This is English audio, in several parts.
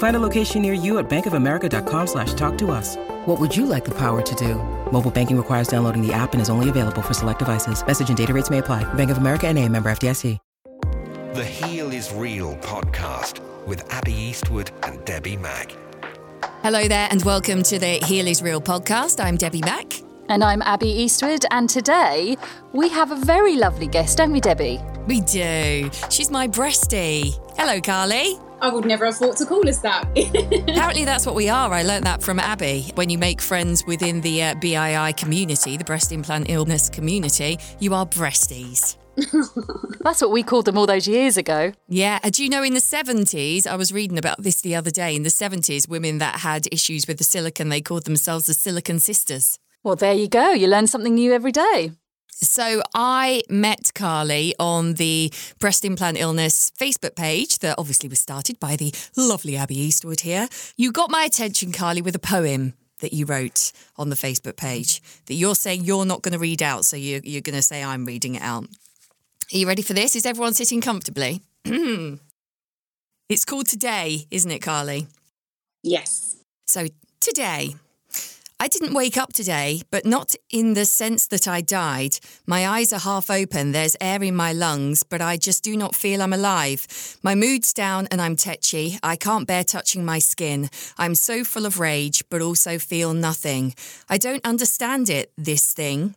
Find a location near you at bankofamerica.com slash talk to us. What would you like the power to do? Mobile banking requires downloading the app and is only available for select devices. Message and data rates may apply. Bank of America and a member FDIC. The Heal is Real podcast with Abby Eastwood and Debbie Mack. Hello there, and welcome to the Heal is Real podcast. I'm Debbie Mack. And I'm Abby Eastwood, and today we have a very lovely guest, don't we, Debbie? We do. She's my breastie. Hello, Carly. I would never have thought to call us that. Apparently, that's what we are. I learnt that from Abby. When you make friends within the uh, BII community, the breast implant illness community, you are breasties. That's what we called them all those years ago. Yeah. Do you know in the 70s, I was reading about this the other day, in the 70s, women that had issues with the silicon, they called themselves the silicon sisters. Well, there you go. You learn something new every day. So I met Carly on the breast implant illness Facebook page that obviously was started by the lovely Abby Eastwood here. You got my attention, Carly, with a poem that you wrote on the Facebook page that you're saying you're not going to read out. So you, you're going to say I'm reading it out. Are you ready for this? Is everyone sitting comfortably? it's called Today, isn't it, Carly? yes. So today, I didn't wake up today, but not in the sense that I died. My eyes are half open, there's air in my lungs, but I just do not feel I'm alive. My mood's down and I'm tetchy. I can't bear touching my skin. I'm so full of rage, but also feel nothing. I don't understand it, this thing.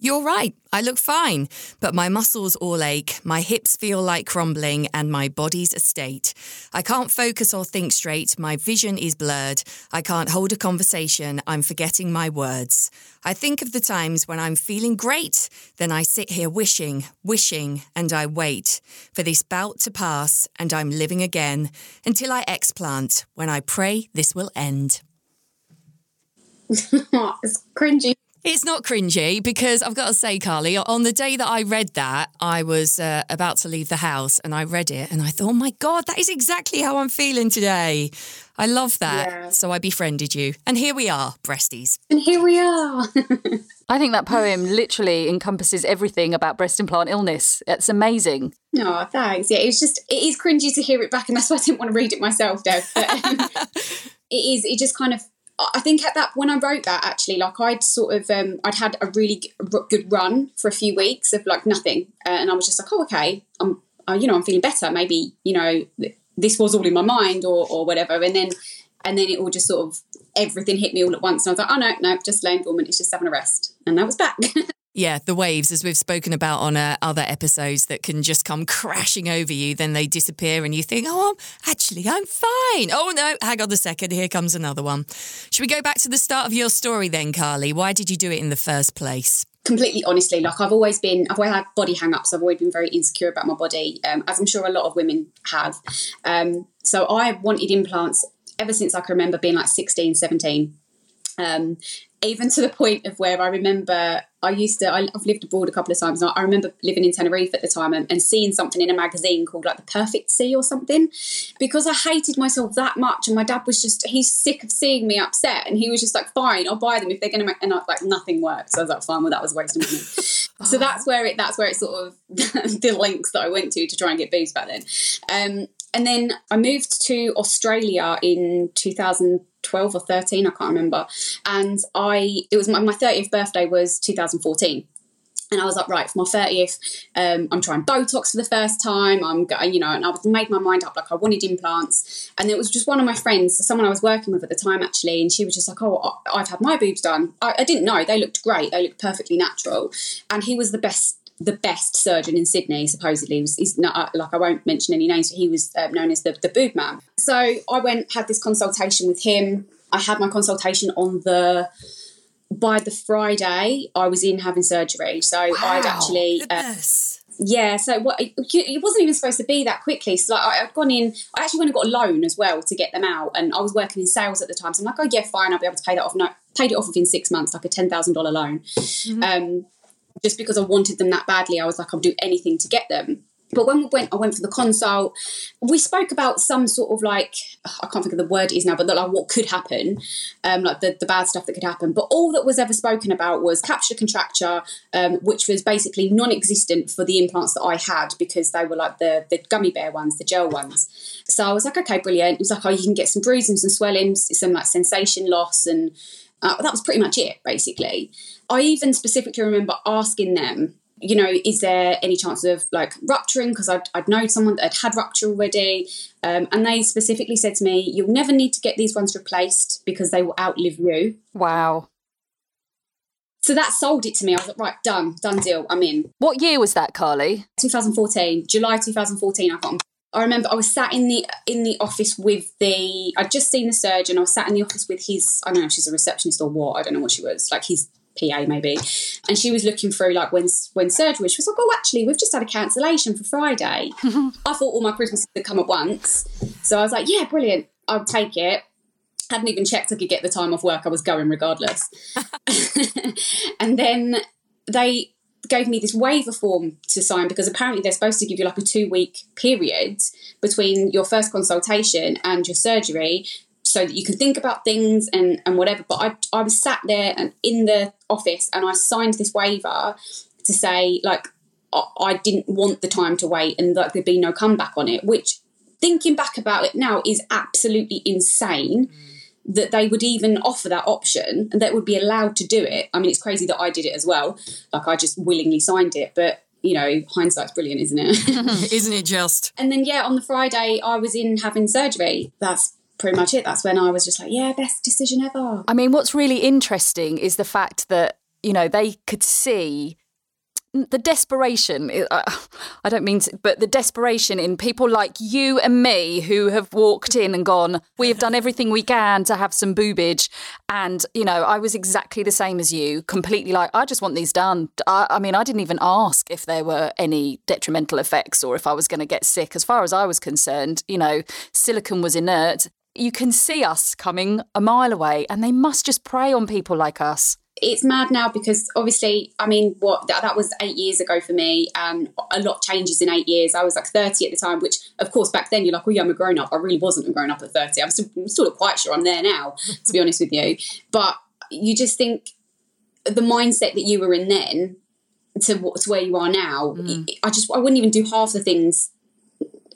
You're right, I look fine, but my muscles all ache, my hips feel like crumbling, and my body's a state. I can't focus or think straight, my vision is blurred. I can't hold a conversation, I'm forgetting my words. I think of the times when I'm feeling great, then I sit here wishing, wishing, and I wait for this bout to pass, and I'm living again until I explant when I pray this will end. it's cringy. It's not cringy because I've got to say, Carly, on the day that I read that, I was uh, about to leave the house and I read it and I thought, oh my God, that is exactly how I'm feeling today. I love that. Yeah. So I befriended you. And here we are, breasties. And here we are. I think that poem literally encompasses everything about breast implant illness. It's amazing. no, thanks. Yeah, it's just, it is cringy to hear it back, and that's why I didn't want to read it myself, Deb. But um, it is, it just kind of, I think at that, when I wrote that, actually, like I'd sort of, um, I'd had a really good run for a few weeks of like nothing. Uh, and I was just like, oh, okay, I'm, uh, you know, I'm feeling better. Maybe, you know, th- this was all in my mind or, or whatever. And then, and then it all just sort of, everything hit me all at once. And I was like, oh, no, no, just laying dormant. It's just having a rest. And that was back. Yeah, the waves, as we've spoken about on uh, other episodes, that can just come crashing over you, then they disappear, and you think, oh, I'm, actually, I'm fine. Oh, no, hang on a second, here comes another one. Should we go back to the start of your story then, Carly? Why did you do it in the first place? completely honestly like i've always been i've always had body hang-ups i've always been very insecure about my body um, as i'm sure a lot of women have um, so i wanted implants ever since i can remember being like 16 17 um, even to the point of where I remember I used to, I, I've lived abroad a couple of times. And I remember living in Tenerife at the time and, and seeing something in a magazine called like The Perfect Sea or something because I hated myself that much. And my dad was just, he's sick of seeing me upset. And he was just like, fine, I'll buy them if they're going to make, and I, like nothing worked. So I was like, fine, well, that was a waste of money. so that's where it, that's where it sort of, the links that I went to to try and get boobs back then. Um, and then I moved to Australia in 2012 or 13, I can't remember. And I, it was my, my 30th birthday was 2014. and I was like, right, for my 30th, um, I'm trying Botox for the first time. I'm, going, you know, and I was made my mind up like I wanted implants. And it was just one of my friends, someone I was working with at the time actually, and she was just like, oh, I've had my boobs done. I, I didn't know. They looked great. They looked perfectly natural. And he was the best the best surgeon in Sydney, supposedly. Was, he's not, uh, like, I won't mention any names, but he was uh, known as the, the boob man. So I went, had this consultation with him. I had my consultation on the by the Friday, I was in having surgery. So wow, I'd actually. Uh, yeah, so what it wasn't even supposed to be that quickly. So like I'd gone in, I actually went and got a loan as well to get them out, and I was working in sales at the time. So I'm like, oh yeah, fine, I'll be able to pay that off. No, paid it off within six months, like a ten thousand dollar loan. Mm-hmm. Um, just because I wanted them that badly, I was like, I'll do anything to get them. But when we went, I went for the consult. We spoke about some sort of like I can't think of the word is now, but like what could happen, um, like the, the bad stuff that could happen. But all that was ever spoken about was capsular contracture, um, which was basically non-existent for the implants that I had because they were like the the gummy bear ones, the gel ones. So I was like, okay, brilliant. It was like, oh, you can get some bruising, some swelling, some like sensation loss, and uh, that was pretty much it, basically. I even specifically remember asking them you know, is there any chance of like rupturing? Because I'd, I'd known someone that had had rupture already. Um, and they specifically said to me, you'll never need to get these ones replaced because they will outlive you. Wow. So that sold it to me. I was like, right, done, done deal. I'm in. What year was that, Carly? 2014, July 2014. I got. I remember I was sat in the in the office with the. I'd just seen the surgeon. I was sat in the office with his. I don't know if she's a receptionist or what. I don't know what she was. Like his PA maybe, and she was looking through like when when surgery. She was like, "Oh, actually, we've just had a cancellation for Friday." I thought all my Christmas had come at once, so I was like, "Yeah, brilliant. I'll take it." Hadn't even checked I could get the time off work. I was going regardless. and then they gave me this waiver form to sign because apparently they're supposed to give you like a two week period between your first consultation and your surgery so that you can think about things and, and whatever. But I, I was sat there and in the office and I signed this waiver to say, like, I didn't want the time to wait and like there'd be no comeback on it, which thinking back about it now is absolutely insane. Mm. That they would even offer that option and that would be allowed to do it. I mean, it's crazy that I did it as well. Like, I just willingly signed it, but you know, hindsight's brilliant, isn't it? isn't it just? And then, yeah, on the Friday, I was in having surgery. That's pretty much it. That's when I was just like, yeah, best decision ever. I mean, what's really interesting is the fact that, you know, they could see the desperation uh, i don't mean to, but the desperation in people like you and me who have walked in and gone we have done everything we can to have some boobage. And you know i was exactly the same as you completely like i just want these done. I, I mean i didn't even ask if there were any detrimental effects or if i was going to get sick. As far as i was concerned you know silicon was inert. You can see us coming a mile away and they must just prey on people like us it's mad now because obviously i mean what that, that, was eight years ago for me and a lot changes in eight years i was like 30 at the time which of course back then you're like oh yeah i'm a grown-up i really wasn't a grown-up at 30 i'm still, I'm still not quite sure i'm there now to be honest with you but you just think the mindset that you were in then to, to where you are now mm. i just i wouldn't even do half the things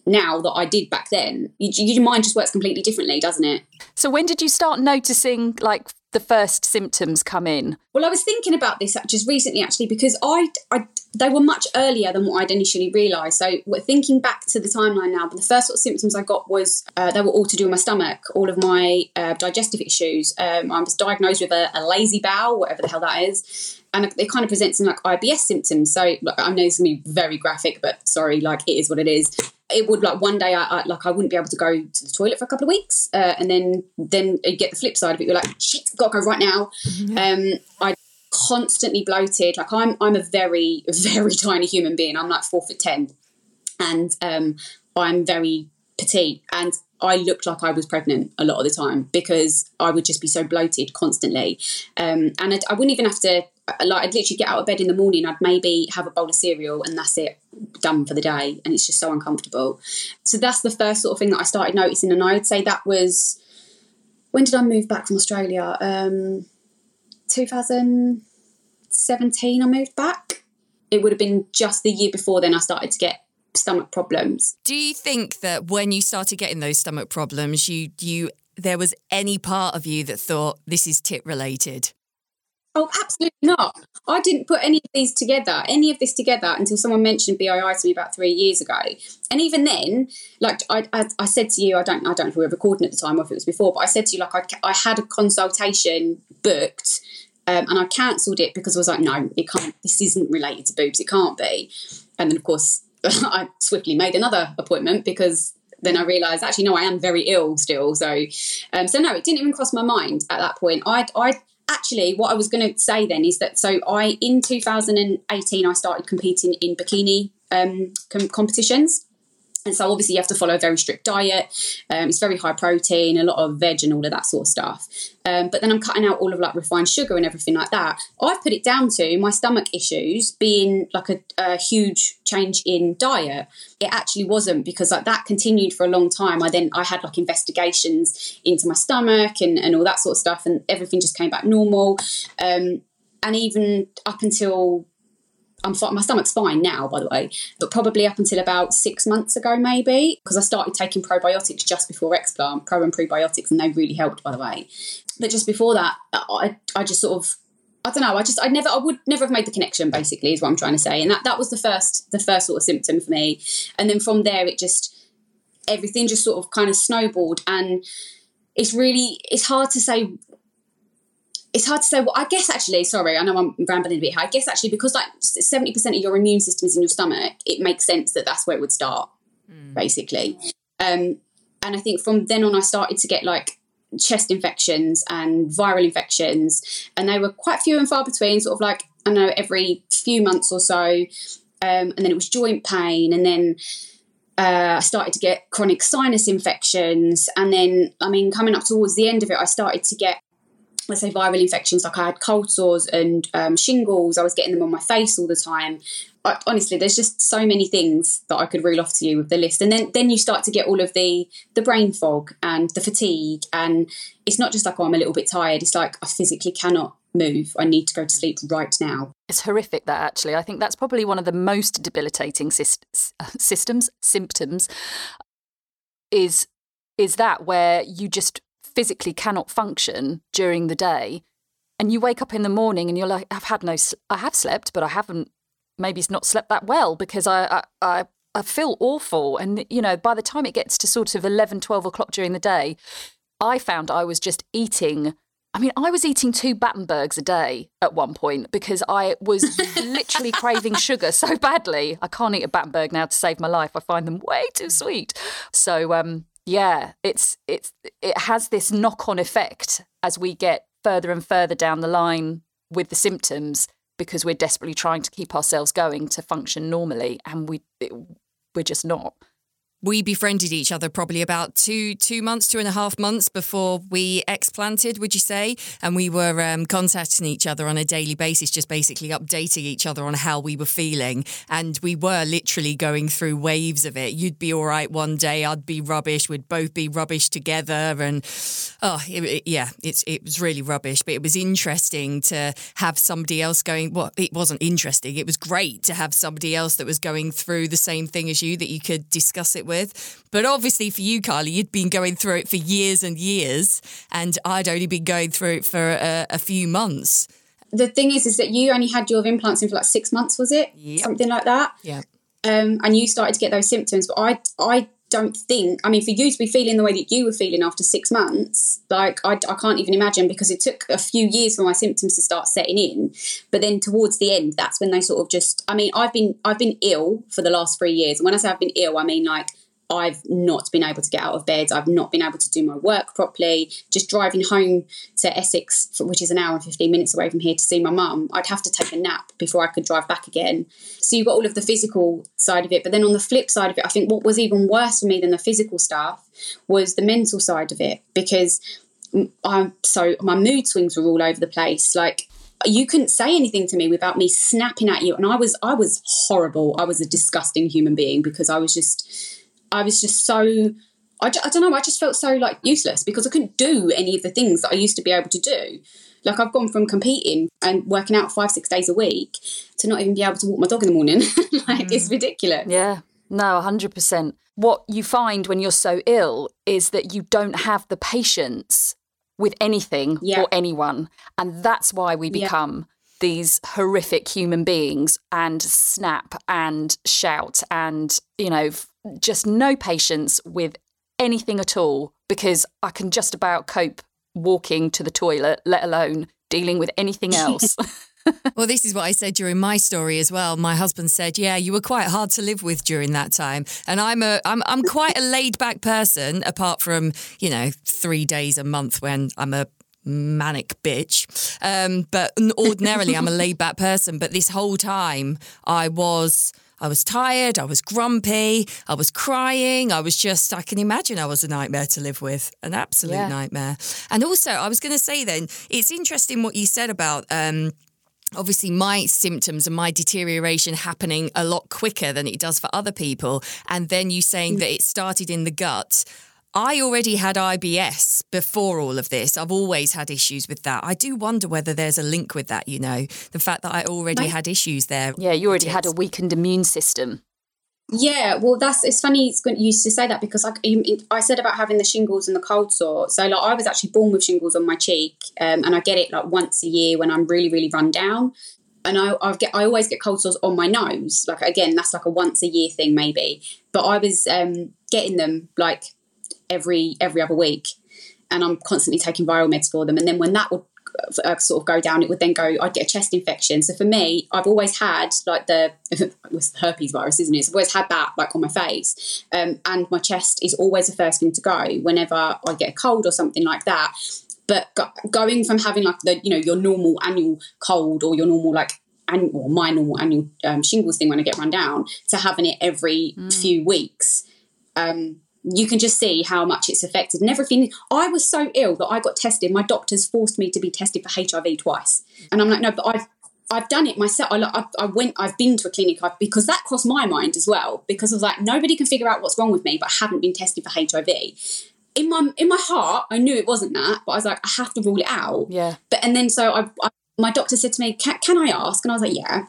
now that I did back then. You, your mind just works completely differently, doesn't it? So when did you start noticing like the first symptoms come in? Well, I was thinking about this just recently, actually, because I, I they were much earlier than what I'd initially realised. So, we're thinking back to the timeline now, but the first sort of symptoms I got was uh, they were all to do with my stomach, all of my uh, digestive issues. Um, I was diagnosed with a, a lazy bowel, whatever the hell that is and it kind of presents in like IBS symptoms. So I know this can be very graphic, but sorry, like it is what it is. It would like one day I, I like I wouldn't be able to go to the toilet for a couple of weeks, uh, and then then you get the flip side of it. You're like, shit, got to go right now. Mm-hmm. Um, I constantly bloated. Like I'm I'm a very very tiny human being. I'm like four foot ten, and um, I'm very petite and I looked like I was pregnant a lot of the time because I would just be so bloated constantly. Um, and I would not even have to, like, I'd literally get out of bed in the morning, I'd maybe have a bowl of cereal and that's it, done for the day. And it's just so uncomfortable. So that's the first sort of thing that I started noticing. And I would say that was, when did I move back from Australia? Um, 2017, I moved back. It would have been just the year before then I started to get stomach problems. Do you think that when you started getting those stomach problems, you you there was any part of you that thought this is tit related? Oh, absolutely not. I didn't put any of these together, any of this together, until someone mentioned BII to me about three years ago. And even then, like I, I, I said to you, I don't, I don't know if we were recording at the time or if it was before, but I said to you, like I, I had a consultation booked, um, and I cancelled it because I was like, no, it can't. This isn't related to boobs. It can't be. And then, of course, I swiftly made another appointment because then I realised actually no, I am very ill still. So, um, so no, it didn't even cross my mind at that point. I, I actually what I was going to say then is that so I in 2018 I started competing in bikini um, com- competitions. And so obviously you have to follow a very strict diet. Um, it's very high protein, a lot of veg and all of that sort of stuff. Um, but then I'm cutting out all of like refined sugar and everything like that. I've put it down to my stomach issues being like a, a huge change in diet. It actually wasn't because like that continued for a long time. I then I had like investigations into my stomach and, and all that sort of stuff, and everything just came back normal. Um, and even up until I'm. My stomach's fine now, by the way, but probably up until about six months ago, maybe, because I started taking probiotics just before explant, pro and prebiotics, and they really helped, by the way. But just before that, I, I just sort of, I don't know, I just, I never, I would never have made the connection. Basically, is what I'm trying to say, and that that was the first, the first sort of symptom for me, and then from there, it just, everything just sort of kind of snowballed, and it's really, it's hard to say it's hard to say. Well, I guess actually, sorry, I know I'm rambling a bit here. I guess actually, because like 70% of your immune system is in your stomach, it makes sense that that's where it would start, mm. basically. Um, and I think from then on, I started to get like chest infections and viral infections, and they were quite few and far between, sort of like, I know, every few months or so. Um, and then it was joint pain, and then uh, I started to get chronic sinus infections. And then, I mean, coming up towards the end of it, I started to get let's say viral infections like i had cold sores and um, shingles i was getting them on my face all the time. I, honestly there's just so many things that i could reel off to you with the list. And then then you start to get all of the the brain fog and the fatigue. And it's not just like oh i'm a little bit tired. It's like i physically cannot move. I need to go to sleep right now. It's horrific that actually. I think that's probably one of the most debilitating syst- systems symptoms is is that where you just physically cannot function during the day and you wake up in the morning and you're like i've had no i have slept but i haven't maybe it's not slept that well because i i i feel awful and you know by the time it gets to sort of 11 12 o'clock during the day i found i was just eating I mean, I was eating two Battenbergs a day at one point because I was literally craving sugar so badly. I can't eat a Battenberg now to save my life. I find them way too sweet. So, um, yeah, it's it's it has this knock-on effect as we get further and further down the line with the symptoms because we're desperately trying to keep ourselves going to function normally and we we're just not we befriended each other probably about two two months, two and a half months before we explanted, would you say? And we were um, contacting each other on a daily basis, just basically updating each other on how we were feeling. And we were literally going through waves of it. You'd be all right one day, I'd be rubbish. We'd both be rubbish together, and oh, it, it, yeah, it's it was really rubbish. But it was interesting to have somebody else going. Well, it wasn't interesting. It was great to have somebody else that was going through the same thing as you that you could discuss it with with. But obviously, for you, Carly, you'd been going through it for years and years, and I'd only been going through it for a, a few months. The thing is, is that you only had your implants in for like six months, was it? Yep. Something like that. Yeah. Um, and you started to get those symptoms, but I, I don't think. I mean, for you to be feeling the way that you were feeling after six months, like I, I can't even imagine because it took a few years for my symptoms to start setting in. But then towards the end, that's when they sort of just. I mean, I've been I've been ill for the last three years, and when I say I've been ill, I mean like I've not been able to get out of bed. I've not been able to do my work properly. Just driving home to Essex, which is an hour and 15 minutes away from here to see my mum, I'd have to take a nap before I could drive back again. So you've got all of the physical side of it. But then on the flip side of it, I think what was even worse for me than the physical stuff was the mental side of it because I'm so my mood swings were all over the place. Like you couldn't say anything to me without me snapping at you and i was i was horrible i was a disgusting human being because i was just I was just so I, I don't know I just felt so like useless because I couldn't do any of the things that I used to be able to do like I've gone from competing and working out five six days a week to not even be able to walk my dog in the morning like mm. it's ridiculous yeah no 100% what you find when you're so ill is that you don't have the patience with anything Yeah. or anyone. And that's why we Yeah. become these horrific human beings and snap and shout and, you know, just no patience with anything at all because I can just about cope walking to the toilet, let alone dealing with anything else. Well, this is what I said during my story as well. My husband said, "Yeah, you were quite hard to live with during that time." And I'm a I'm I'm quite a laid back person apart from, you know, 3 days a month when I'm a manic bitch. Um, but ordinarily I'm a laid back person, but this whole time I was I was tired, I was grumpy, I was crying, I was just I can imagine I was a nightmare to live with, an absolute Yeah. nightmare. And also, I was going to say then, it's interesting what you said about um obviously my symptoms and my deterioration happening a lot quicker than it does for other people and then you saying that it started in the gut I already had IBS before all of this. I've always had issues with that. I do wonder whether there's a link with that, you know, the fact that I already had issues there. yeah, you already had a weakened immune system. Yeah, well, that's it's funny it's good you used to say that because I, I said about having the shingles and the cold sore. So like I was actually born with shingles on my cheek, um, and I get it like once a year when I'm really really run down. And I I get I always get cold sores on my nose. Like again, that's like a once a year thing maybe. But I was um, getting them like every every other week, and I'm constantly taking viral meds for them. And then when that would uh, sort of go down, it would then go. I'd get a chest infection. So for me, I've always had like the it was herpes virus, isn't it? So I've always had that like on my face, um, and my chest is always the first thing to go whenever I get a cold or something like that. But go- going from having like the you know your normal annual cold or your normal like annual or my normal annual um, shingles thing when I get run down to having it every few weeks um, you can just see how much it's affected and everything. I was so ill that I got tested. My doctors forced me to be tested for HIV twice, and I'm like, no, but I've I've done it myself. I, I, went, I've been to a clinic I've, because that crossed my mind as well. Because I was like, nobody can figure out what's wrong with me, but I haven't been tested for HIV. In my in my heart, I knew it wasn't that, but I was like, I have to rule it out. Yeah. But and then so I, I my doctor said to me, can, can I ask? And I was like, yeah.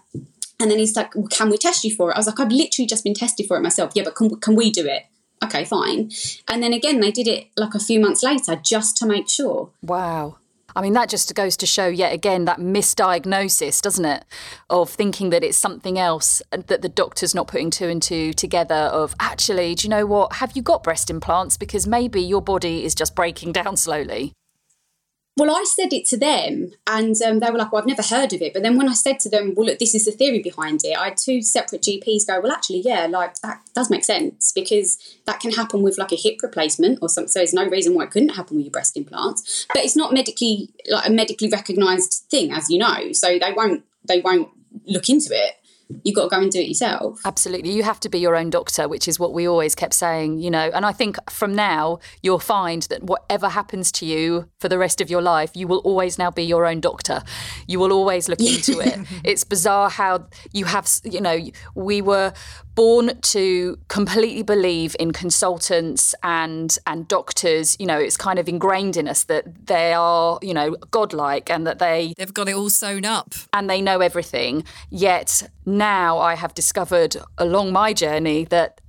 And then he's like, well, can we test you for it? I was like, I've literally just been tested for it myself. Yeah, but can, can we do it? Okay, fine. And then again, they did it like a few months later just to make sure. Wow. I mean, that just goes to show yet again that misdiagnosis, doesn't it? Of thinking that it's something else that the doctor's not putting two and two together. Of actually, do you know what? Have you got breast implants? Because maybe your body is just breaking down slowly. Well, I said it to them, and um, they were like, "Well, I've never heard of it." But then when I said to them, "Well, look, this is the theory behind it," I had two separate GPs go, "Well, actually, yeah, like that does make sense because that can happen with like a hip replacement or something. So there's no reason why it couldn't happen with your breast implants. But it's not medically like a medically recognised thing, as you know. So they won't they won't look into it. You've got to go and do it yourself. Absolutely. You have to be your own doctor, which is what we always kept saying, you know. And I think from now, you'll find that whatever happens to you for the rest of your life, you will always now be your own doctor. You will always look into it. It's bizarre how you have, you know, we were born to completely believe in consultants and and doctors you know it's kind of ingrained in us that they are you know godlike and that they They've got it all sewn up. and they know everything. Yet now I have discovered along my journey that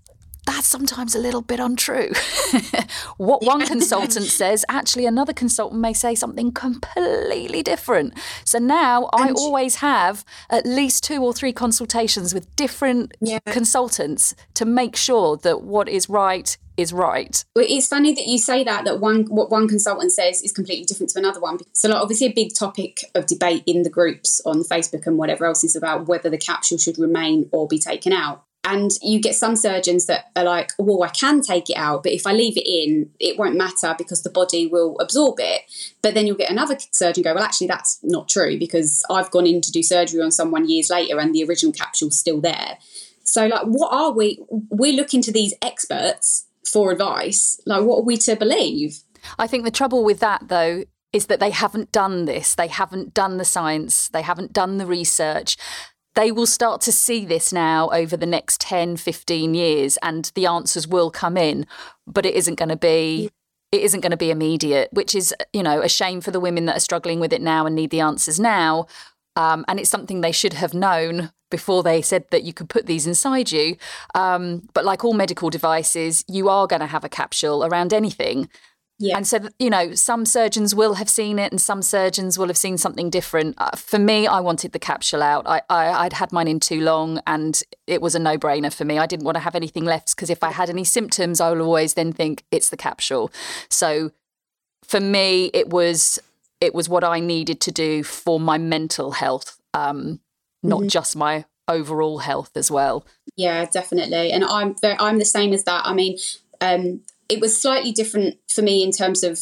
that's sometimes a little bit untrue. what one consultant says, actually, another consultant may say something completely different. So now I always have at least two or three consultations with different consultants to make sure that what is right is right. Well, it's funny that you say that that one what one consultant says is completely different to another one. So, like, obviously, a big topic of debate in the groups on Facebook and whatever else is about whether the capsule should remain or be taken out. And you get some surgeons that are like, "Well, I can take it out, but if I leave it in, it won't matter because the body will absorb it." But then you'll get another surgeon go, "Well, actually, that's not true because I've gone in to do surgery on someone years later, and the original capsule's still there." So, like, what are we? We're looking to these experts for advice. Like, what are we to believe? I think the trouble with that, though, is that they haven't done this. They haven't done the science. They haven't done the research. They will start to see this now over the next 10, 15 years, and the answers will come in, but it isn't going to be. It isn't going to be immediate, which is, you know, a shame for the women that are struggling with it now and need the answers now. Um, and it's something they should have known before they said that you could put these inside you. Um, but like all medical devices, you are going to have a capsule around anything. Yeah. And so, you know, some surgeons will have seen it and some surgeons will have seen something different. Uh, for me, I wanted the capsule out. I, I, would had mine in too long and it was a no brainer for me. I didn't want to have anything left because if I had any symptoms, I would always then think it's the capsule. So for me, it was it was what I needed to do for my mental health, um, not mm-hmm. just my overall health as well. Yeah, definitely. And I'm very, I'm the same as that. I mean, um, it was slightly different for me in terms of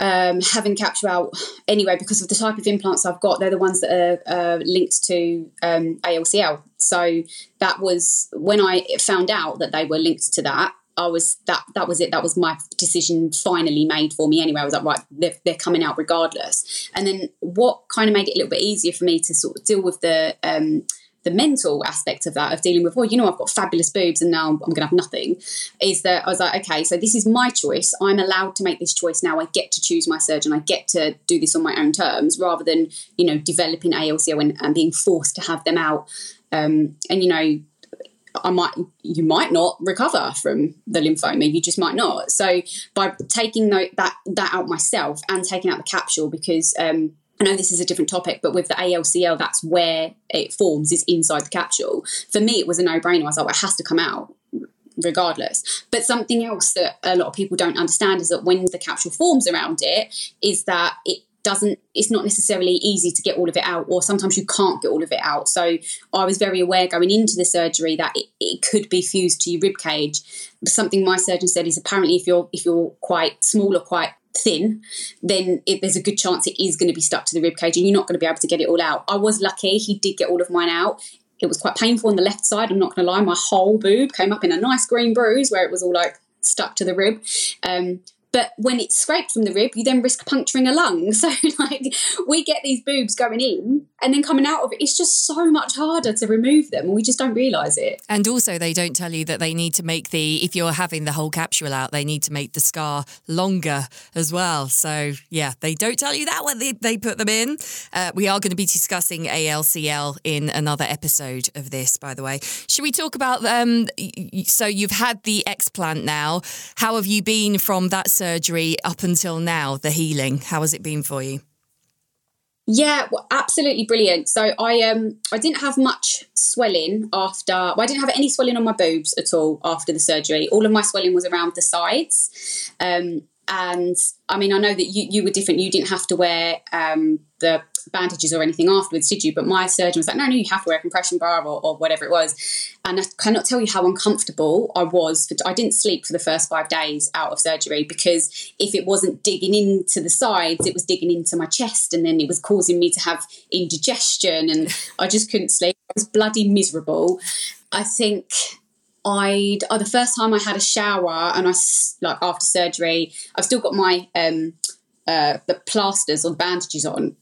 um, having capture out anyway because of the type of implants I've got. They're the ones that are uh, linked to um, ALCL. So that was when I found out that they were linked to that. I was that that was it. That was my decision finally made for me anyway. I was like, right, they're, they're coming out regardless. And then what kind of made it a little bit easier for me to sort of deal with the um, the mental aspect of that of dealing with, well, you know, I've got fabulous boobs and now I'm going to have nothing, is that I was like, okay, so this is my choice. I'm allowed to make this choice now. I get to choose my surgeon. I get to do this on my own terms rather than, you know, developing ALCL and, and being forced to have them out. Um, and, you know, I might, you might not recover from the lymphoma. You just might not. So by taking that that out myself and taking out the capsule, because um, I know this is a different topic, but with the ALCL, that's where it forms, is inside the capsule. For me, it was a no brainer. I was like, well, it has to come out regardless. But something else that a lot of people don't understand is that when the capsule forms around it, is that it doesn't it's not necessarily easy to get all of it out or sometimes you can't get all of it out so i was very aware going into the surgery that it, it could be fused to your rib cage something my surgeon said is apparently if you're if you're quite small or quite thin, then it, there's a good chance it is going to be stuck to the rib cage and you're not going to be able to get it all out. I was lucky; he did get all of mine out. It was quite painful on the left side. I'm not going to lie; my whole boob came up in a nice green bruise where it was all like stuck to the rib. Um, but when it's scraped from the rib, you then risk puncturing a lung. So, like, we get these boobs going in and then coming out of it. It's just so much harder to remove them. And we just don't realise it. And also, they don't tell you that they need to make the, if you're having the whole capsule out, they need to make the scar longer as well. So, yeah, they don't tell you that when they, they put them in. Uh, we are going to be discussing ALCL in another episode of this, by the way. Should we talk about, um, so you've had the explant now. How have you been from that surgery up until now, the healing? How has it been for you? Yeah, well, absolutely brilliant. So I um I didn't have much swelling after. Well, I didn't have any swelling on my boobs at all after the surgery. All of my swelling was around the sides. Um, and I mean, I know that you, you were different. You didn't have to wear um, the bandages or anything afterwards, did you? But my surgeon was like, no, no, you have to wear a compression bar or, or whatever it was. And I cannot tell you how uncomfortable I was. For, I didn't sleep for the first five days out of surgery because if it wasn't digging into the sides, it was digging into my chest and then it was causing me to have indigestion and I just couldn't sleep. I was bloody miserable. I think I'd oh, the first time I had a shower and I like after surgery, I've still got my um uh the plasters or bandages on,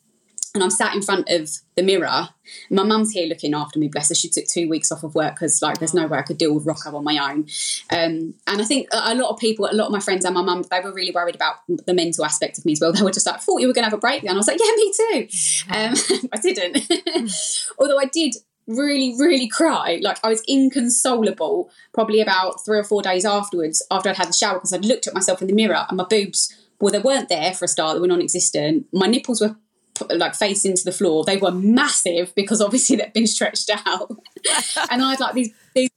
and I'm sat in front of the mirror. My mum's here looking after me, bless her. She took two weeks off of work because like there's no way I could deal with Rocco on my own. Um, and I think a lot of people, a lot of my friends and my mum, they were really worried about the mental aspect of me as well. They were just like, thought you were going to have a breakdown. I was like, yeah, me too. Um, I didn't. Although I did really, really cry. Like I was inconsolable probably about three or four days afterwards, after I'd had the shower, because I'd looked at myself in the mirror and my boobs, well, they weren't there for a start, they were non existent. My nipples were like facing to the floor. They were massive because obviously they'd been stretched out. and I had like these, these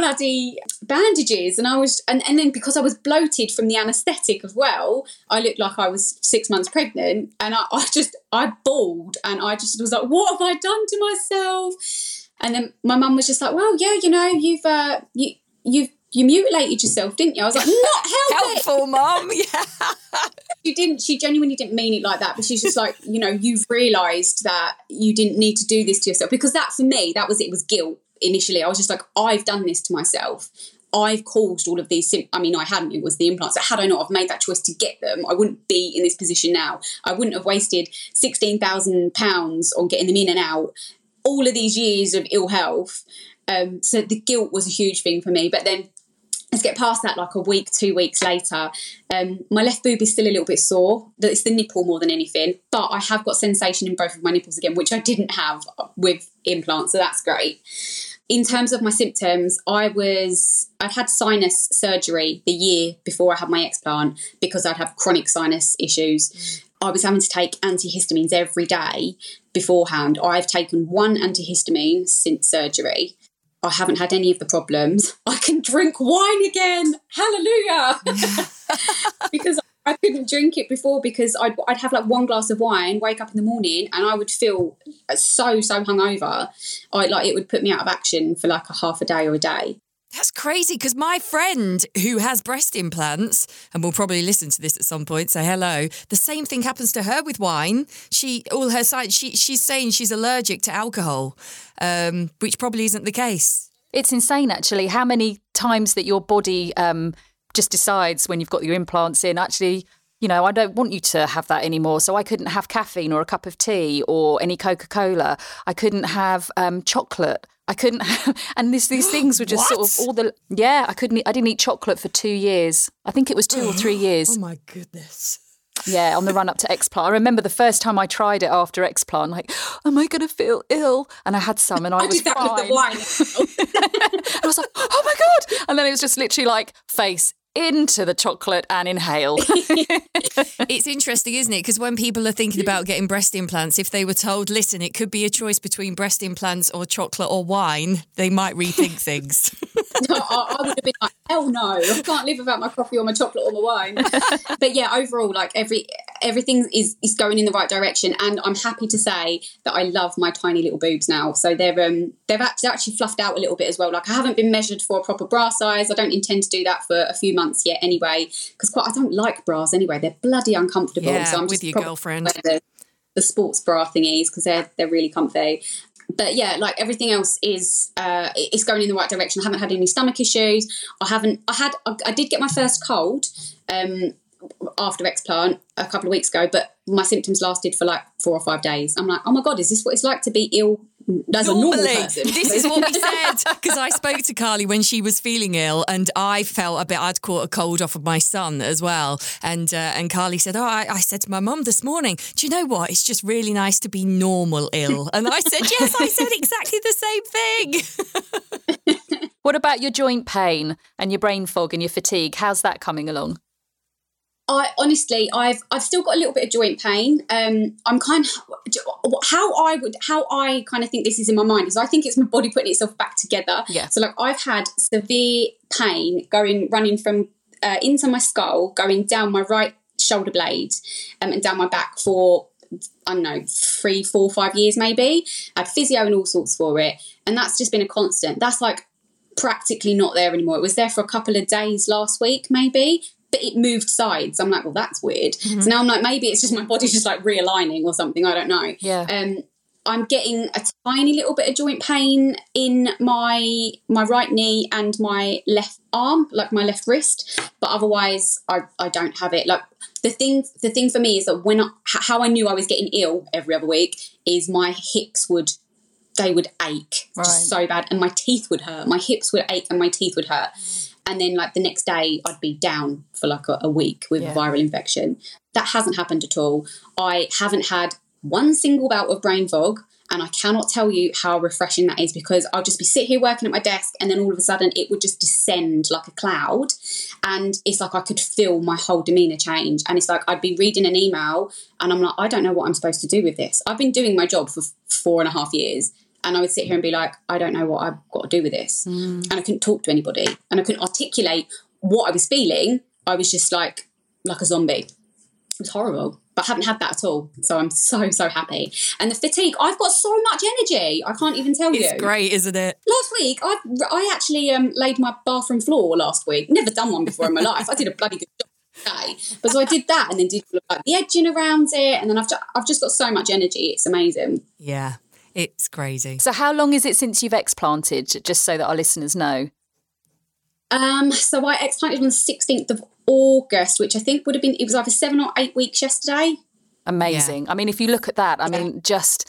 bloody bandages and I was and, and then because I was bloated from the anaesthetic as well, I looked like I was six months pregnant and I, I just I bawled and I just was like, what have I done to myself? And then my mum was just like, well, yeah, you know, you've uh, you you've you mutilated yourself, didn't you? I was like, not helpful, mum. Yeah. she didn't. She genuinely didn't mean it like that. But she's just like, you know, you've realised that you didn't need to do this to yourself because that for me, that was it was guilt initially. I was just like, I've done this to myself. I've caused all of these. I mean, I hadn't. It was the implants. Had I not have made that choice to get them, I wouldn't be in this position now. I wouldn't have wasted sixteen thousand pounds on getting them in and out. All of these years of ill health. Um, so the guilt was a huge thing for me. But then let's get past that like a week two weeks later um, my left boob is still a little bit sore it's the nipple more than anything but i have got sensation in both of my nipples again which i didn't have with implants so that's great in terms of my symptoms, I was I'd had sinus surgery the year before I had my explant because I'd have chronic sinus issues. I was having to take antihistamines every day beforehand. I've taken one antihistamine since surgery. I haven't had any of the problems. I can drink wine again. Hallelujah. because I couldn't drink it before because I'd, I'd have like one glass of wine, wake up in the morning, and I would feel so so hungover. I like it would put me out of action for like a half a day or a day. That's crazy because my friend who has breast implants and will probably listen to this at some point, say hello. The same thing happens to her with wine. She all her side she she's saying she's allergic to alcohol, um, which probably isn't the case. It's insane, actually, how many times that your body um, just decides when you've got your implants in, actually, you know, I don't want you to have that anymore. So I couldn't have caffeine or a cup of tea or any Coca Cola. I couldn't have um, chocolate. I couldn't, have, and this, these things were just sort of all the yeah. I couldn't. I didn't eat chocolate for two years. I think it was two or three years. Oh my goodness. Yeah, on the run up to Explant. I remember the first time I tried it after Explant, like, am I going to feel ill? And I had some and I, I was fine. with the wine. I was like, oh my God. And then it was just literally like face into the chocolate and inhale. It's interesting, isn't it? Because when people are thinking about getting breast implants, if they were told, listen, it could be a choice between breast implants or chocolate or wine, they might rethink things. No, I, I would have been like, hell no, I can't live without my coffee or my chocolate or my wine. but yeah, overall, like every everything is is going in the right direction, and I'm happy to say that I love my tiny little boobs now. So they're um they've actually, actually fluffed out a little bit as well. Like I haven't been measured for a proper bra size. I don't intend to do that for a few months yet, anyway, because quite I don't like bras anyway. They're bloody uncomfortable. Yeah, so I'm with just your girlfriend. The, the sports bra thingies because they're they're really comfy but yeah, like everything else is uh, it's going in the right direction. I haven't had any stomach issues. I haven't. I had. I, I did get my first cold um, after explant a couple of weeks ago, but my symptoms lasted for like four or five days. I'm like, oh my god, is this what it's like to be ill as a normal Normally, person? this is what we said because I spoke to Carly when she was feeling ill, and I felt a bit. I'd caught a cold off of my son as well, and uh, and Carly said, "Oh, I, I said to my mum this morning, do you know what? It's just really nice to be normal ill." And I said, "Yes, I said exactly the same thing." what about your joint pain and your brain fog and your fatigue? How's that coming along? I honestly, I've I've still got a little bit of joint pain. Um, I'm kind of how I would how I kind of think this is in my mind is I think it's my body putting itself back together. Yeah. So like I've had severe pain going running from uh, into my skull, going down my right shoulder blade, um, and down my back for I don't know three, four, five years maybe. I had physio and all sorts for it, and that's just been a constant. That's like practically not there anymore. It was there for a couple of days last week, maybe, it moved sides. I'm like, well, that's weird. Mm-hmm. So now I'm like, maybe it's just my body's just like realigning or something. I don't know. Yeah. Um, I'm getting a tiny little bit of joint pain in my my right knee and my left arm, like my left wrist. But otherwise, I, I don't have it. Like the thing the thing for me is that when I, how I knew I was getting ill every other week is my hips would they would ache Right. just so bad, and my teeth would hurt. My hips would ache and my teeth would hurt. And then, like the next day, I'd be down for like a, a week with Yeah. a viral infection. That hasn't happened at all. I haven't had one single bout of brain fog, and I cannot tell you how refreshing that is because I'll just be sit here working at my desk, and then all of a sudden it would just descend like a cloud, and it's like I could feel my whole demeanor change. And it's like I'd be reading an email, and I'm like, I don't know what I'm supposed to do with this. I've been doing my job for four and a half years. And I would sit here and be like, I don't know what I've got to do with this. And I couldn't talk to anybody. And I couldn't articulate what I was feeling. I was just like like a zombie. It was horrible. But I haven't had that at all. So I'm so, so happy. And the fatigue, I've got so much energy. I can't even tell It's you. It's great, isn't it? Last week, I I actually um, laid my bathroom floor last week. Never done one before in my life. I did a bloody good job today. But so I did that and then did like the edging around it. And then I've just, I've just got so much energy. It's amazing. Yeah, it's crazy. So, how long is it since you've explanted, just so that our listeners know? Um, so I explanted on the 16th of August, which I think would have been, it was either seven or eight weeks yesterday. Amazing. I mean, if you look at that, I mean, just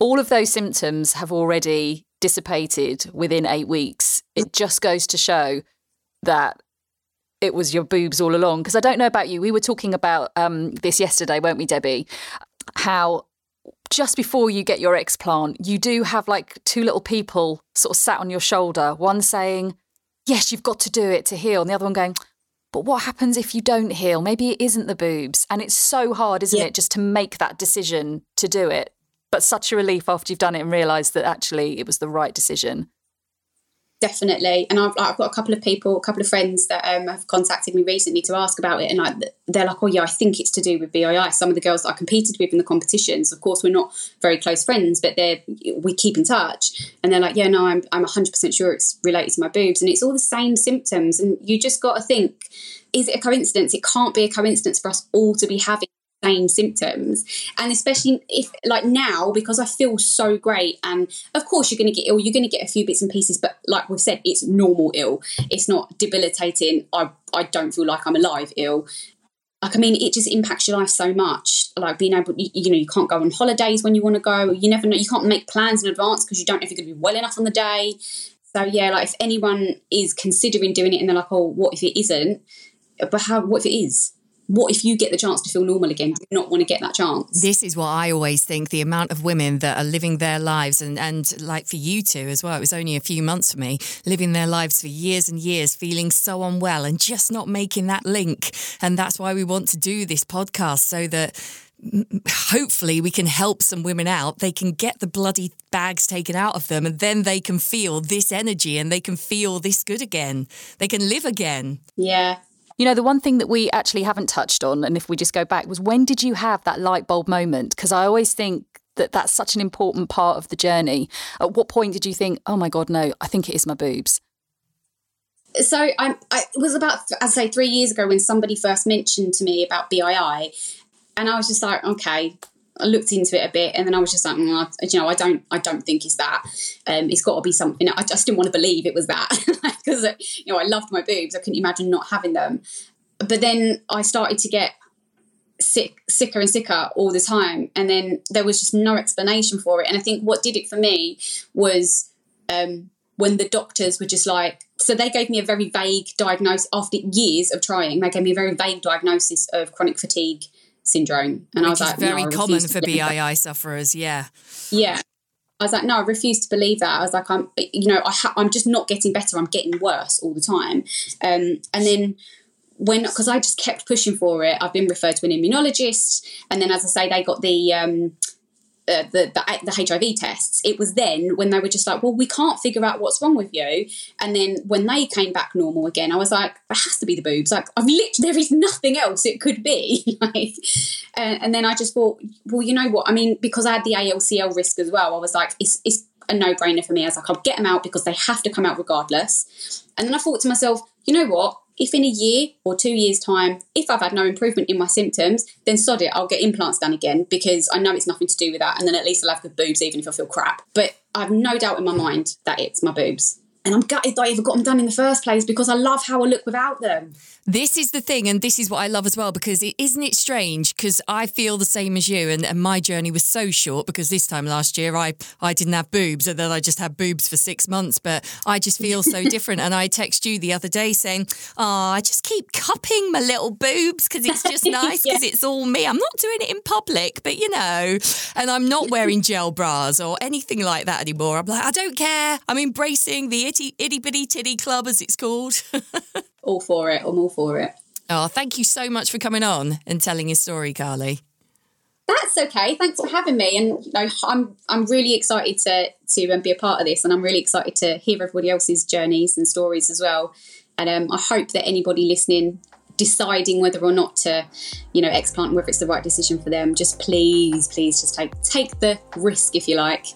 all of those symptoms have already dissipated within eight weeks. It just goes to show that it was your boobs all along. Because I don't know about you, we were talking about um, this yesterday, weren't we, Debbie? How just before you get your explant, you do have like two little people sort of sat on your shoulder, one saying, Yes, you've got to do it to heal, and the other one going, But what happens if you don't heal? Maybe it isn't the boobs. And it's so hard, isn't Yeah. it, just to make that decision to do it. But such a relief after you've done it and realised that actually it was the right decision. Definitely. And I've, I've got a couple of people a couple of friends that um, have contacted me recently to ask about it and like they're like oh yeah i think it's to do with BII some of the girls that i competed with in the competitions of course we're not very close friends but they're we keep in touch. And they're like yeah no i'm, I'm 100% sure it's related to my boobs. And it's all the same symptoms and you just got to think is it a coincidence? It can't be a coincidence for us all to be having same symptoms. And especially if like now because i feel so great and of course you're going to get ill you're going to get a few bits and pieces but like we've said it's normal ill. It's not debilitating. I i don't feel like i'm alive ill. Like i mean it just impacts your life so much. Like being able you, you know you can't go on holidays when you want to go. You never know you can't make plans in advance because you don't know if you're going to be well enough on the day. So yeah like if anyone is considering doing it and they're like oh what if it isn't? But how what if it is what if you get the chance to feel normal again? Do you not want to get that chance? This is what I always think the amount of women that are living their lives, and, and like for you two as well, it was only a few months for me, living their lives for years and years, feeling so unwell and just not making that link. And that's why we want to do this podcast so that hopefully we can help some women out. They can get the bloody bags taken out of them and then they can feel this energy and they can feel this good again. They can live again. Yeah. You know, the one thing that we actually haven't touched on, and if we just go back, was when did you have that light bulb moment? Because I always think that that's such an important part of the journey. At what point did you think, oh my God, no, I think it is my boobs? So I, I was about, I'd say, three years ago when somebody first mentioned to me about BII, and I was just like, okay. I looked into it a bit, and then I was just like, mm, I, you know, I don't, I don't think it's that. Um, it's got to be something. I just didn't want to believe it was that because you know I loved my boobs. I couldn't imagine not having them. But then I started to get sick, sicker and sicker all the time, and then there was just no explanation for it. And I think what did it for me was um, when the doctors were just like, so they gave me a very vague diagnosis after years of trying. They gave me a very vague diagnosis of chronic fatigue syndrome, and I was like, very no, common for believe that. BII sufferers, yeah. Yeah. I was like, no, I refuse to believe that. I was like, I'm, you know, I ha- I'm just not getting better. I'm getting worse all the time. Um, and then when, because I just kept pushing for it, I've been referred to an immunologist, and then, as I say, they got the um, uh, the, the the HIV tests. It was then when they were just like, well, we can't figure out what's wrong with you. And then when they came back normal again, I was like, it has to be the boobs. Like, I've literally there is nothing else it could be. like, and, and then I just thought, well, you know what? I mean, because I had the ALCL risk as well, I was like, it's it's a no brainer for me. I was like, I'll get them out because they have to come out regardless. And then I thought to myself, you know what? If in a year or two years' time, if I've had no improvement in my symptoms, then sod it, I'll get implants done again because I know it's nothing to do with that. And then at least I'll have good boobs even if I feel crap. But I have no doubt in my mind that it's my boobs. And I'm gutted that I ever got them done in the first place because I love how I look without them. This is the thing, and this is what I love as well, because it, isn't it strange? Because I feel the same as you, and, and my journey was so short because this time last year I, I didn't have boobs, and then I just had boobs for six months, but I just feel so different. And I text you the other day saying, Oh, I just keep cupping my little boobs because it's just nice because it's all me. I'm not doing it in public, but you know, and I'm not wearing gel bras or anything like that anymore. I'm like, I don't care. I'm embracing the itty, itty bitty titty club, as it's called. All for it. I'm all for it. Oh, thank you so much for coming on and telling your story, Carly. That's okay. Thanks for having me. And you know, I'm I'm really excited to to um, be a part of this, and I'm really excited to hear everybody else's journeys and stories as well. And um, I hope that anybody listening, deciding whether or not to, you know, explant, whether it's the right decision for them, just please, please, just take take the risk, if you like,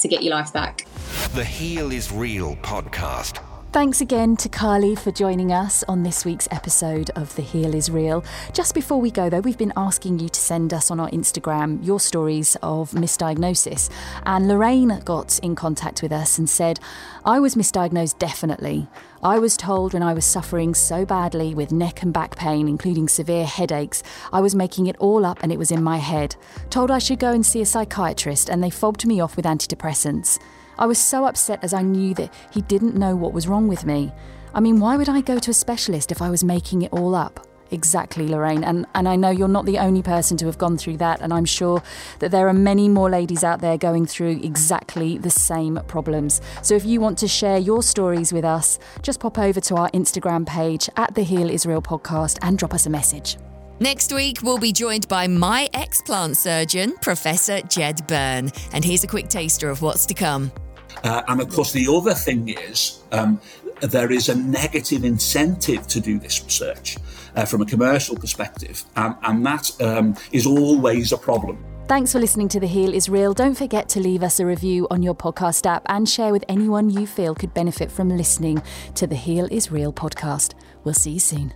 to get your life back. The Heal is Real podcast. Thanks again to Carly for joining us on this week's episode of The Heal is Real. Just before we go, though, we've been asking you to send us on our Instagram your stories of misdiagnosis. And Lorraine got in contact with us and said, I was misdiagnosed definitely. I was told when I was suffering so badly with neck and back pain, including severe headaches, I was making it all up and it was in my head. Told I should go and see a psychiatrist, and they fobbed me off with antidepressants. I was so upset as I knew that he didn't know what was wrong with me. I mean, why would I go to a specialist if I was making it all up? Exactly, Lorraine. And, and I know you're not the only person to have gone through that. And I'm sure that there are many more ladies out there going through exactly the same problems. So if you want to share your stories with us, just pop over to our Instagram page at the Heal is Real podcast and drop us a message. Next week, we'll be joined by my explant surgeon, Professor Jed Byrne. And here's a quick taster of what's to come. Uh, and of course, the other thing is um, there is a negative incentive to do this research uh, from a commercial perspective, um, and that um, is always a problem. Thanks for listening to The Heal is Real. Don't forget to leave us a review on your podcast app and share with anyone you feel could benefit from listening to the Heal is Real podcast. We'll see you soon.